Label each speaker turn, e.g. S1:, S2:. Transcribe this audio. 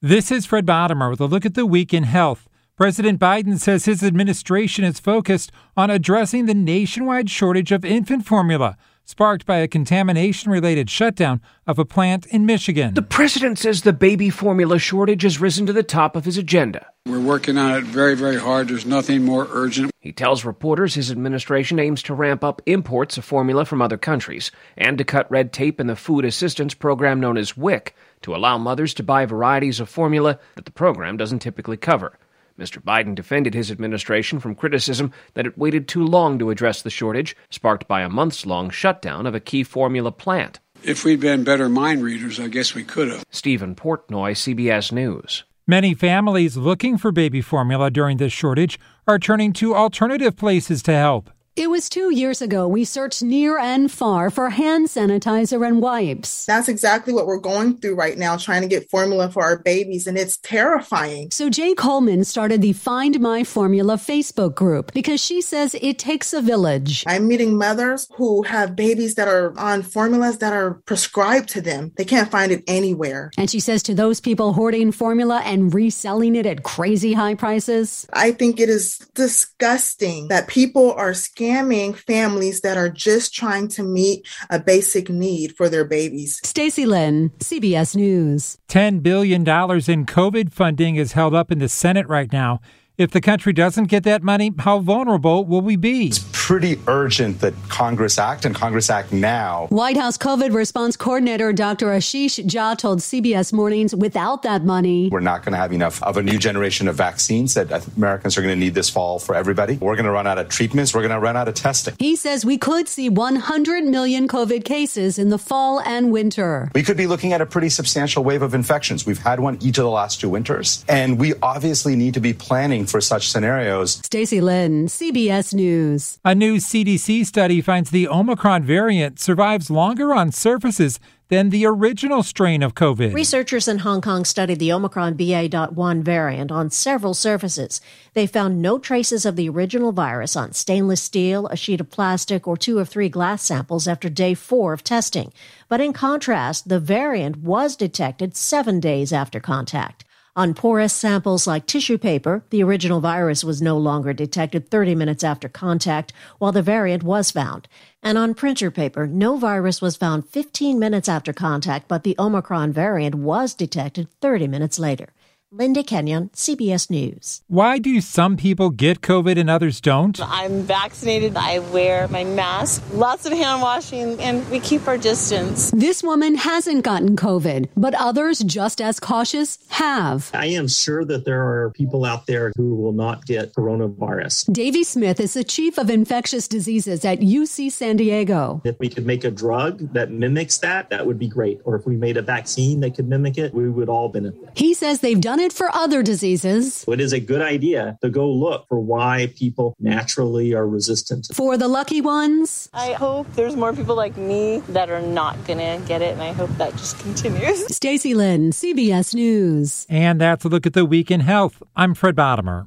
S1: This is Fred Bottomer with a look at the week in health. President Biden says his administration is focused on addressing the nationwide shortage of infant formula, sparked by a contamination related shutdown of a plant in Michigan.
S2: The president says the baby formula shortage has risen to the top of his agenda.
S3: We're working on it very, very hard. There's nothing more urgent.
S2: He tells reporters his administration aims to ramp up imports of formula from other countries and to cut red tape in the food assistance program known as WIC to allow mothers to buy varieties of formula that the program doesn't typically cover. Mr. Biden defended his administration from criticism that it waited too long to address the shortage, sparked by a months long shutdown of a key formula plant.
S3: If we'd been better mind readers, I guess we could have.
S2: Stephen Portnoy, CBS News.
S1: Many families looking for baby formula during this shortage are turning to alternative places to help.
S4: It was two years ago we searched near and far for hand sanitizer and wipes.
S5: That's exactly what we're going through right now, trying to get formula for our babies, and it's terrifying.
S4: So Jay Coleman started the Find My Formula Facebook group because she says it takes a village.
S5: I'm meeting mothers who have babies that are on formulas that are prescribed to them. They can't find it anywhere.
S4: And she says to those people hoarding formula and reselling it at crazy high prices,
S5: I think it is disgusting that people are scamming families that are just trying to meet a basic need for their babies.
S4: Stacy Lynn, CBS News.
S1: $10 billion in COVID funding is held up in the Senate right now. If the country doesn't get that money, how vulnerable will we be?
S6: Pretty urgent that Congress act and Congress act now.
S4: White House COVID response coordinator Dr. Ashish Jha told CBS Mornings without that money,
S6: we're not going to have enough of a new generation of vaccines that Americans are going to need this fall for everybody. We're going to run out of treatments. We're going to run out of testing.
S4: He says we could see 100 million COVID cases in the fall and winter.
S6: We could be looking at a pretty substantial wave of infections. We've had one each of the last two winters, and we obviously need to be planning for such scenarios.
S4: Stacy Lynn, CBS News.
S1: A new CDC study finds the Omicron variant survives longer on surfaces than the original strain of COVID.
S7: Researchers in Hong Kong studied the Omicron BA.1 variant on several surfaces. They found no traces of the original virus on stainless steel, a sheet of plastic, or two of three glass samples after day four of testing. But in contrast, the variant was detected seven days after contact. On porous samples like tissue paper, the original virus was no longer detected 30 minutes after contact, while the variant was found. And on printer paper, no virus was found 15 minutes after contact, but the Omicron variant was detected 30 minutes later. Linda Kenyon, CBS News.
S1: Why do some people get COVID and others don't?
S8: I'm vaccinated. I wear my mask, lots of hand washing, and we keep our distance.
S4: This woman hasn't gotten COVID, but others, just as cautious, have.
S9: I am sure that there are people out there who will not get coronavirus.
S4: Davey Smith is the chief of infectious diseases at UC San Diego.
S9: If we could make a drug that mimics that, that would be great. Or if we made a vaccine that could mimic it, we would all benefit.
S4: He says they've done it for other diseases.
S9: It is a good idea to go look for why people naturally are resistant.
S4: For the lucky ones,
S8: I hope there's more people like me that are not going to get it, and I hope that just continues.
S4: Stacy Lynn, CBS News.
S1: And that's a look at the week in health. I'm Fred Bottomer.